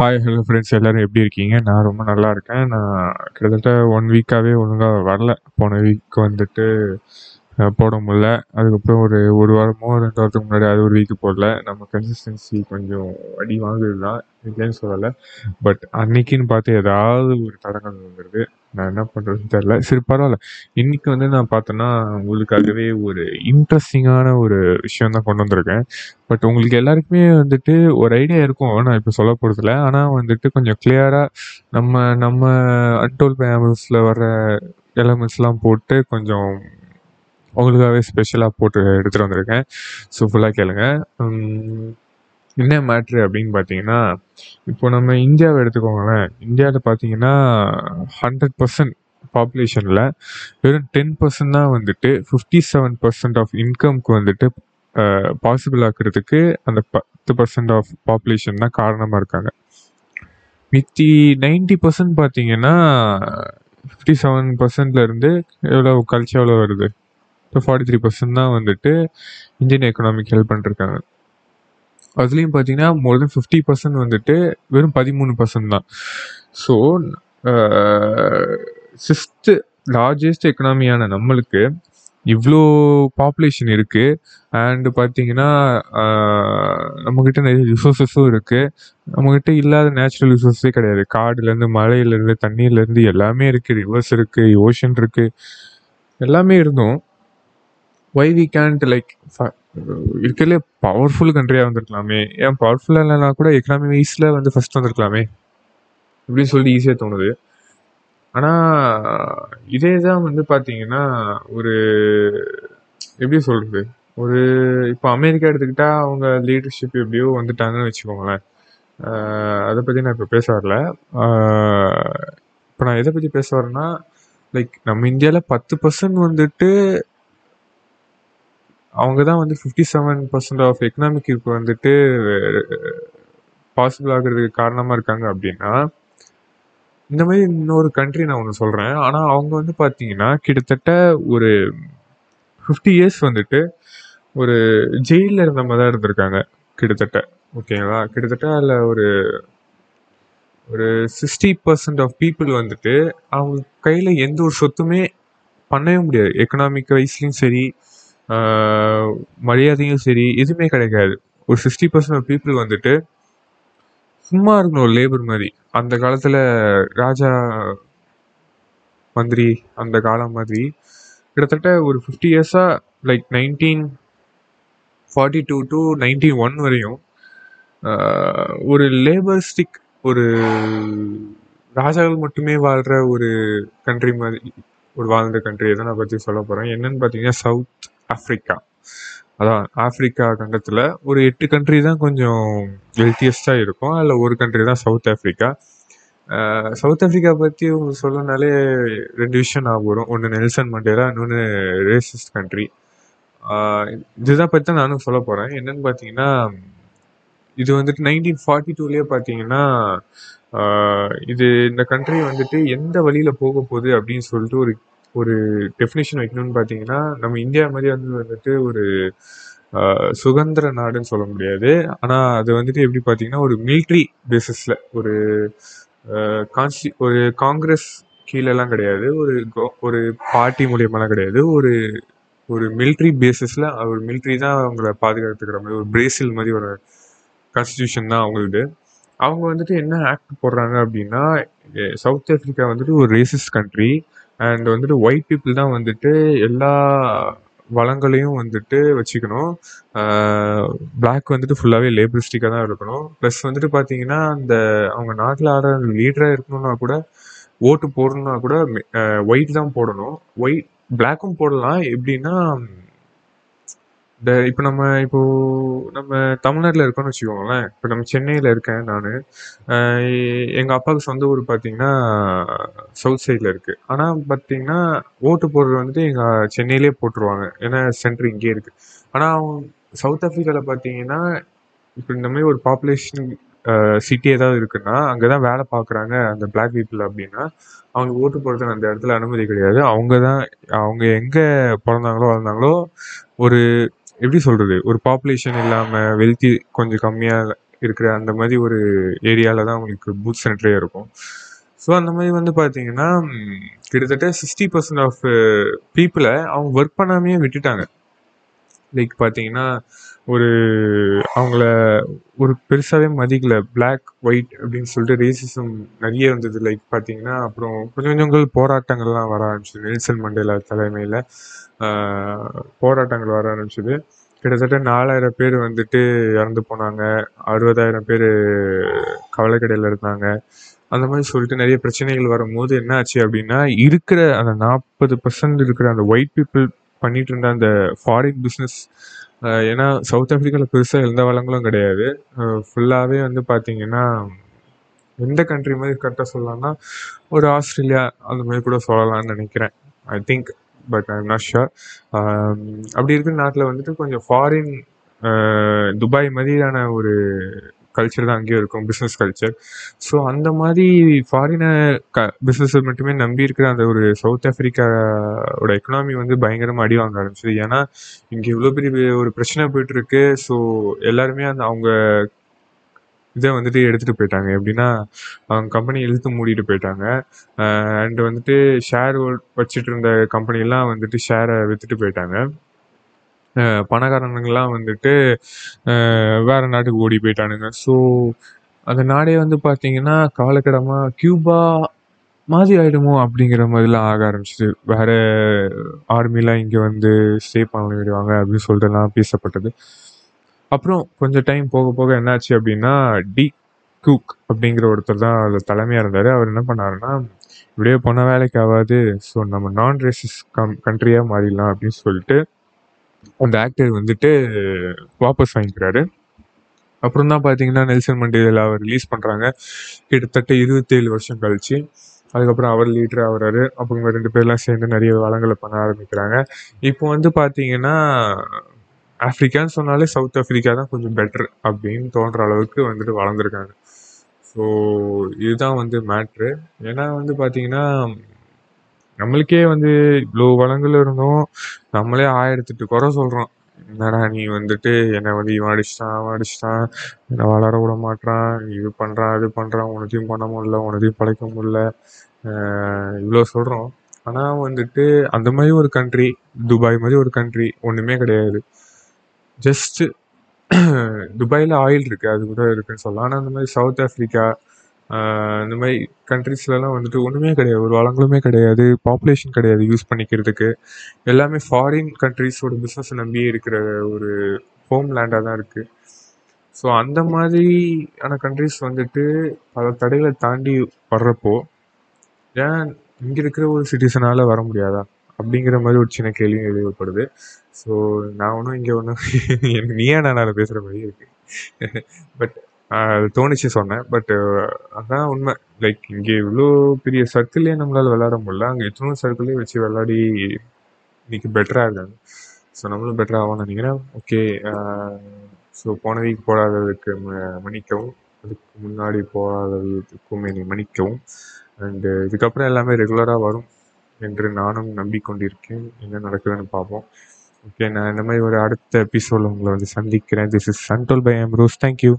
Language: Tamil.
ஹாய் ஹலோ ஃப்ரெண்ட்ஸ் எல்லோரும் எப்படி இருக்கீங்க? நான் ரொம்ப நல்லா இருக்கேன். நான் கிட்டத்தட்ட ஒன் வீக்காகவே ஒழுங்காக வரல. போன வீக் வந்துட்டு போட முடில அதுக்கப்புறம் ஒரு ஒரு வாரமோ ரெண்டு வாரத்துக்கு முன்னாடி அது ஒரு வீக்கு போடல. நம்ம கன்சிஸ்டன்சி கொஞ்சம் அடி வாங்குது தான் இல்லைன்னு சொல்லலை. பட் அன்னைக்குன்னு பார்த்து ஏதாவது ஒரு தடங்கள் வந்துடுது நான் என்ன பண்ணுறதுன்னு தெரில சரி பரவாயில்ல. இன்னைக்கு வந்து நான் பார்த்தேன்னா உங்களுக்காகவே ஒரு இன்ட்ரெஸ்டிங்கான ஒரு விஷயம் தான் கொண்டு வந்திருக்கேன். பட் உங்களுக்கு எல்லாருக்குமே வந்துட்டு ஒரு ஐடியா இருக்கும். நான் இப்போ சொல்ல போகிறதில்ல ஆனால் வந்துட்டு கொஞ்சம் கிளியராக நம்ம நம்ம அன்டோல் பேமல்ஸில் வர எலமெண்ட்ஸ்லாம் போட்டு கொஞ்சம் உங்களுக்காகவே ஸ்பெஷலாக போட்டு எடுத்துகிட்டு வந்திருக்கேன். ஸோ ஃபுல்லாக கேளுங்க. என்ன மேட்ரு அப்படின்னு பார்த்தீங்கன்னா இப்போ நம்ம இந்தியாவை எடுத்துக்கோங்களேன். இந்தியாவில் பார்த்தீங்கன்னா ஹண்ட்ரட் பர்சன்ட் பாப்புலேஷனில் வெறும் டென் பர்சன்ட் தான் வந்துட்டு ஃபிஃப்டி செவன் பர்சன்ட் ஆஃப் இன்கம்க்கு வந்துட்டு பாசிபிள் ஆக்கிறதுக்கு அந்த பத்து பர்சன்ட் ஆஃப் பாப்புலேஷன் தான் காரணமாக இருக்காங்க. மித்தி நைன்டி பர்சன்ட் பார்த்தீங்கன்னா ஃபிஃப்டி செவன் பர்சன்ட்லேருந்து எவ்வளோ கழிச்சு எவ்வளோ வருது? இப்போ ஃபார்ட்டி த்ரீ பர்சன்ட் தான் வந்துட்டு இந்தியன் எக்கனாமிக் ஹெல்ப் பண்ணிருக்காங்க அதுலேயும் பார்த்தீங்கன்னா மோர் தென் ஃபிஃப்டி பர்சன்ட் வந்துட்டு வெறும் பதிமூணு பர்சன்ட் தான். ஸோ சிக்ஸ்த்து லார்ஜஸ்ட் எக்கனாமியான நம்மளுக்கு இவ்வளோ பாப்புலேஷன் இருக்குது அண்டு பார்த்தீங்கன்னா நம்மக்கிட்ட நிறைய ரிசோர்ஸஸும் இருக்குது நம்மக்கிட்ட இல்லாத நேச்சுரல் ரிசோர்ஸே கிடையாது. காடுலேருந்து மலையிலேருந்து தண்ணியிலேருந்து எல்லாமே இருக்குது ரிவர்ஸ் இருக்குது ஓஷன் இருக்குது எல்லாமே இருந்தும். ஒய் வி கேன்ட் லைக் இருக்கிறதுலே பவர்ஃபுல் கண்ட்ரியாக வந்திருக்கலாமே. ஏன் பவர்ஃபுல்லாக இல்லைனா கூட எக்கனாமி வைஸில் வந்து ஃபஸ்ட் வந்திருக்கலாமே. அப்படின்னு சொல்லி ஈஸியாக தோணுது. ஆனால் இதே தான் வந்து பார்த்தீங்கன்னா ஒரு எப்படி சொல்கிறது ஒரு இப்போ அமெரிக்கா எடுத்துக்கிட்டால் அவங்க லீடர்ஷிப் எப்படியோ வந்துட்டாங்கன்னு வச்சுக்கோங்களேன். அதை பற்றி நான் இப்போ பேச வரல. இப்போ நான் எதை பற்றி பேச வரேன்னா லைக் நம்ம இந்தியாவில் பத்து பர்சன்ட் வந்துட்டு அவங்க தான் வந்து fifty seven percent of economic இப்போ வந்துட்டு பாசிபிள் ஆகிறதுக்கு காரணமாக இருக்காங்க அப்படின்னா இந்த மாதிரி இன்னொரு கண்ட்ரி நான் ஒன்று சொல்கிறேன் ஆனால் அவங்க வந்து பார்த்தீங்கன்னா கிட்டத்தட்ட ஒரு ஃபிஃப்டி இயர்ஸ் வந்துட்டு ஒரு ஜெயிலில் இருந்த மாதிரி தான் இருந்திருக்காங்க கிட்டத்தட்ட. ஓகேங்களா கிட்டத்தட்ட அதில் ஒரு ஒரு சிக்ஸ்டி பர்சன்ட் ஆஃப் பீப்புள் வந்துட்டு அவங்க கையில் எந்த ஒரு சொத்துமே பண்ணவே முடியாது. எக்கனாமிக் வைஸ்லையும் சரி மரியாதையும் சரி எதுவுமே கிடைக்காது. ஒரு சிக்ஸ்டி பர்சன்ட் ஆஃப் பீப்புள் வந்துட்டு சும்மா இருக்கணும் ஒரு லேபர் மாதிரி. அந்த காலத்தில் ராஜா மந்திரி அந்த காலம் மாதிரி கிட்டத்தட்ட ஒரு ஃபிஃப்டி இயர்ஸாக like nineteen forty two to nineteen one வரையும் ஒரு லேபர்ஸ்டிக் ஒரு ராஜாக்கள் மட்டுமே வாழ்கிற ஒரு கண்ட்ரி மாதிரி ஒரு வாழ்ந்த கண்ட்ரி தான் நான் பற்றி சொல்ல போகிறேன் என்னன்னு பார்த்தீங்கன்னா சவுத் ஆஃப்ரிக்கா அதான் ஆப்பிரிக்கா கண்டத்தில் ஒரு எட்டு கண்ட்ரி தான் கொஞ்சம் வெல்த்தியஸ்டாக இருக்கும். அதில் ஒரு கண்ட்ரி தான் சவுத் ஆஃப்ரிக்கா சவுத் ஆஃப்ரிக்கா பற்றி உங்களுக்கு சொல்லனாலே ரெண்டு விஷயம் நான் வரும். ஒன்று நெல்சன் மண்டேலா இன்னொன்று ரேசிஸ்ட் கண்ட்ரி இதுதான் பற்றி தான் நானும் சொல்ல போகிறேன் என்னன்னு பார்த்தீங்கன்னா இது வந்துட்டு நைன்டீன் ஃபார்ட்டி டூலேயே பார்த்தீங்கன்னா இது இந்த கண்ட்ரி வந்துட்டு எந்த வழியில் போக போகுது அப்படின்னு சொல்லிட்டு ஒரு ஒரு டெஃபினேஷன் வைக்கணும்னு பார்த்தீங்கன்னா நம்ம இந்தியா மாதிரி வந்து வந்துட்டு ஒரு சுதந்திர நாடுன்னு சொல்ல முடியாது. ஆனால் அது வந்துட்டு எப்படி பார்த்தீங்கன்னா ஒரு மிலிட்ரி பேசிஸில் ஒரு கான்ஸ்டி ஒரு காங்கிரஸ் கீழெல்லாம் கிடையாது. ஒரு கோ- ஒரு பார்ட்டி மூலியமாலாம் கிடையாது. ஒரு ஒரு மிலிட்ரி பேசிஸில் ஒரு மிலிட்ரி தான் அவங்கள பாதுகாத்துக்கிற மாதிரி ஒரு பிரேசில் மாதிரி ஒரு கான்ஸ்டியூஷன் தான் அவங்களுது. அவங்க வந்துட்டு என்ன ஆக்ட் போடுறாங்க அப்படின்னா சவுத் ஆஃப்ரிக்கா வந்துட்டு ஒரு ரேசிஸ்ட் கண்ட்ரி அண்ட் வந்துட்டு ஒயிட் பீப்புள் தான் வந்துட்டு எல்லா வளங்களையும் வந்துட்டு வச்சுக்கணும். பிளாக் வந்துட்டு ஃபுல்லாகவே லேபரிஸ்டிக்காக தான் இருக்கணும். ப்ளஸ் வந்துட்டு பார்த்தீங்கன்னா அந்த அவங்க நாட்டில் ஆடுற லீடராக இருக்கணும்னா கூட ஓட்டு போடணும்னா கூட ஒயிட் தான் போடணும். ஒயிட் பிளாக்கும் போடலாம். எப்படின்னா இந்த இப்போ நம்ம இப்போ நம்ம தமிழ்நாட்டில் இருக்கோம்னு வச்சுக்கோங்களேன். இப்போ நம்ம சென்னையில் இருக்கேன் நான். எங்கள் அப்பாவுக்கு சொந்த ஊர் பார்த்தீங்கன்னா சவுத் சைடில் இருக்குது ஆனால் பார்த்தீங்கன்னா ஓட்டு போடுறது வந்துட்டு எங்கள் சென்னையிலே போட்டுருவாங்க. ஏன்னா சென்டர் இங்கேயே இருக்குது ஆனால் அவங்க சவுத் ஆஃப்ரிக்காவில் பார்த்தீங்கன்னா இப்போ இந்த மாதிரி ஒரு பாப்புலேஷன் சிட்டி ஏதாவது இருக்குன்னா அங்கே தான் வேலை பார்க்குறாங்க அந்த பிளாக் பீப்புள் அப்படின்னா அவங்க ஓட்டு போடுறதுக்கு அந்த இடத்துல அனுமதி கிடையாது. அவங்க தான் அவங்க எங்கே பிறந்தாங்களோ வளர்ந்தாங்களோ ஒரு எப்படி சொல்கிறது ஒரு பாப்புலேஷன் இல்லாமல் வெல்த்தி கொஞ்சம் கம்மியாக இருக்கிற அந்த மாதிரி ஒரு ஏரியாவில் தான் அவங்களுக்கு பூத் சென்டரே இருக்கும். ஸோ அந்த மாதிரி வந்து பார்த்தீங்கன்னா கிட்டத்தட்ட சிக்ஸ்டி பர்சன்ட் ஆஃப் பீப்புளை அவங்க ஒர்க் பண்ணாமையே விட்டுட்டாங்க. லைக் பார்த்தீங்கன்னா ஒரு அவங்கள ஒரு பெருசாகவே மதிக்கல. பிளாக் ஒயிட் அப்படின்னு சொல்லிட்டு ரேசிசம் நிறைய வந்தது லைக் பார்த்தீங்கன்னா அப்புறம் கொஞ்சம் கொஞ்சங்கள் போராட்டங்கள்லாம் வர ஆரம்பிச்சது. நெல்சன் மண்டேலா தலைமையில் போராட்டங்கள் வர ஆரம்பிச்சது. கிட்டத்தட்ட நாலாயிரம் பேர் வந்துட்டு இறந்து போனாங்க. அறுபதாயிரம் பேர் கவலைக்கடையில் இருந்தாங்க. அந்த மாதிரி சொல்லிட்டு நிறைய பிரச்சனைகள் வரும்போது என்ன ஆச்சு அப்படின்னா இருக்கிற அந்த நாற்பது பர்சன்ட் இருக்கிற அந்த ஒயிட் பீப்புள் பண்ணிட்டு இருந்த அந்த ஃபாரின் பிஸ்னஸ் ஏன்னா சவுத் ஆஃப்ரிக்காவில் பெருசாக எந்த வளங்களும் கிடையாது. ஃபுல்லாகவே வந்து பார்த்தீங்கன்னா எந்த கண்ட்ரி மாதிரி கரெக்டாக சொல்லலாம்னா ஒரு ஆஸ்திரேலியா அந்த மாதிரி கூட சொல்லலாம்னு நினைக்கிறேன் I think but I not sure அப்படி இருக்கிற நாட்டில் வந்துட்டு கொஞ்சம் ஃபாரின் துபாய் மாதிரியான ஒரு கல்ச்சர் தான் அங்கேயும் இருக்கும் பிஸ்னஸ் கல்ச்சர் ஸோ அந்த மாதிரி ஃபாரின க பிஸ்னஸை மட்டுமே நம்பி இருக்கிற அந்த ஒரு சவுத் ஆஃப்ரிக்காவோட எக்கனாமி வந்து பயங்கரமாக அடி வாங்க ஆரம்பிச்சது. ஏன்னா இங்கே இவ்வளோ பெரிய ஒரு பிரச்சனை போயிட்டு இருக்கு ஸோ எல்லாருமே அந்த அவங்க இதை வந்துட்டு எடுத்துகிட்டு போயிட்டாங்க. எப்படின்னா அவங்க கம்பெனி இழுத்து மூடிட்டு போயிட்டாங்க. அண்ட் வந்துட்டு ஷேர் வச்சுட்டு இருந்த கம்பெனிலாம் வந்துட்டு ஷேரை விற்றுட்டு போயிட்டாங்க. பணக்காரனுங்கெல்லாம் வந்துட்டு வேறு நாட்டுக்கு ஓடி போயிட்டானுங்க. ஸோ அந்த நாடே வந்து பார்த்தீங்கன்னா காலக்கடமாக கியூபா மாதிரி ஆகிடுமோ அப்படிங்கிற மாதிரிலாம் ஆக ஆரம்பிச்சிது. வேற ஆர்மிலாம் இங்கே வந்து ஸ்டே பண்ண விடுவாங்க அப்படின்னு சொல்லிட்டுலாம் பேசப்பட்டது. அப்புறம் கொஞ்சம் டைம் போக போக என்னாச்சு அப்படின்னா டி குக் அப்படிங்கிற ஒருத்தர் தான் அதில் தலைமையாக இருந்தார். அவர் என்ன பண்ணாருன்னா இப்படியே போன வேலைக்கு ஆகாது. ஸோ நம்ம நான் ரேசிஸ் கம் கண்ட்ரியாக மாறிடலாம் அப்படின்னு சொல்லிட்டு அந்த ஆக்டர் வந்துட்டு வாபஸ் வாங்கிக்கிறாரு. அப்புறம் தான் பார்த்தீங்கன்னா நெல்சன் மண்டேலா அவர் ரிலீஸ் பண்ணுறாங்க கிட்டத்தட்ட இருபத்தேழு வருஷம் கழிச்சு. அதுக்கப்புறம் அவர் லீடர் ஆகிறாரு. அப்புறம் ரெண்டு பேர்லாம் சேர்ந்து நிறைய வளங்களை பண்ண ஆரம்பிக்கிறாங்க. இப்போ வந்து பார்த்தீங்கன்னா ஆஃப்ரிக்கான்னு சொன்னாலே சவுத் ஆஃப்ரிக்கா தான் கொஞ்சம் பெட்டர் அப்படின்னு தோன்ற அளவுக்கு வந்துட்டு வளர்ந்துருக்காங்க. ஸோ இதுதான் வந்து மேட்ரு ஏன்னா வந்து பார்த்தீங்கன்னா நம்மளுக்கே வந்து இவ்வளோ வளங்கள் இருந்தும். நம்மளே ஆயிரத்தெட்டு குறை சொல்கிறோம் என்னடா நீ வந்துட்டு என்னை வந்து இவன் அடிச்சிட்டான் அவன் அடிச்சிட்டான். என்னை வளர விட மாட்றான். இது பண்ணுறான் அது பண்ணுறான் உனத்தையும் பண்ண முடியல உனத்தையும் பழைக்க முடியல. இவ்வளோ சொல்கிறோம் ஆனால் வந்துட்டு அந்த மாதிரி ஒரு கண்ட்ரி துபாய் மாதிரி ஒரு கண்ட்ரி ஒன்றுமே கிடையாது. ஜஸ்ட்டு துபாயில் ஆயில் இருக்குது அது கூட இருக்குன்னு சொல்லலாம். ஆனால் அந்த மாதிரி சவுத் ஆஃப்ரிக்கா இந்த மாதிரி கண்ட்ரீஸ்லலாம் வந்துட்டு ஒன்றுமே கிடையாது. ஒரு வளங்களுமே கிடையாது. பாப்புலேஷன் கிடையாது யூஸ் பண்ணிக்கிறதுக்கு. எல்லாமே ஃபாரின் கண்ட்ரீஸோட பிஸ்னஸை நம்பியே இருக்கிற ஒரு ஹோம் லேண்டாக தான் இருக்குது ஸோ அந்த மாதிரியான கண்ட்ரீஸ் வந்துட்டு பல தடைகளை தாண்டி வர்றப்போ ஏன் இங்கே இருக்கிற ஒரு சிட்டிசனால் வர முடியாதா? அப்படிங்கிற மாதிரி ஒரு சின்ன கேள்வி எழுதப்படுது. ஸோ நான் ஒன்றும் இங்கே ஒன்றும் எனக்கு நீயா நான் பேசுகிற மாதிரி இருக்கு. பட் தோணுச்சு சொன்னேன் பட் அதான் உண்மை. லைக் இங்கே இவ்வளோ பெரிய சர்க்கிள்லேயே நம்மளால் விளையாட முடியல. அங்கே எத்தனோ சர்க்கிளே வச்சு விளையாடி இன்னைக்கு பெட்டராக இருக்காங்க. ஸோ நம்மளும் பெட்டராக ஆகும்னு நினைக்கிறேன். ஓகே ஸோ போன வீக் போடாததுக்கு ம- மன்னிக்கவும். அதுக்கு முன்னாடி போகாததுக்கும் என்னை மன்னிக்கவும். அண்டு இதுக்கப்புறம் எல்லாமே ரெகுலராக வரும் என்று நானும் நம்பிக்கொண்டிருக்கேன். என்ன நடக்குதுன்னு பார்ப்போம். ஓகே நான் இந்த மாதிரி ஒரு அடுத்த எபிசோடில் உங்களை வந்து சந்திக்கிறேன். This is சன்டோல் by M Rose thank you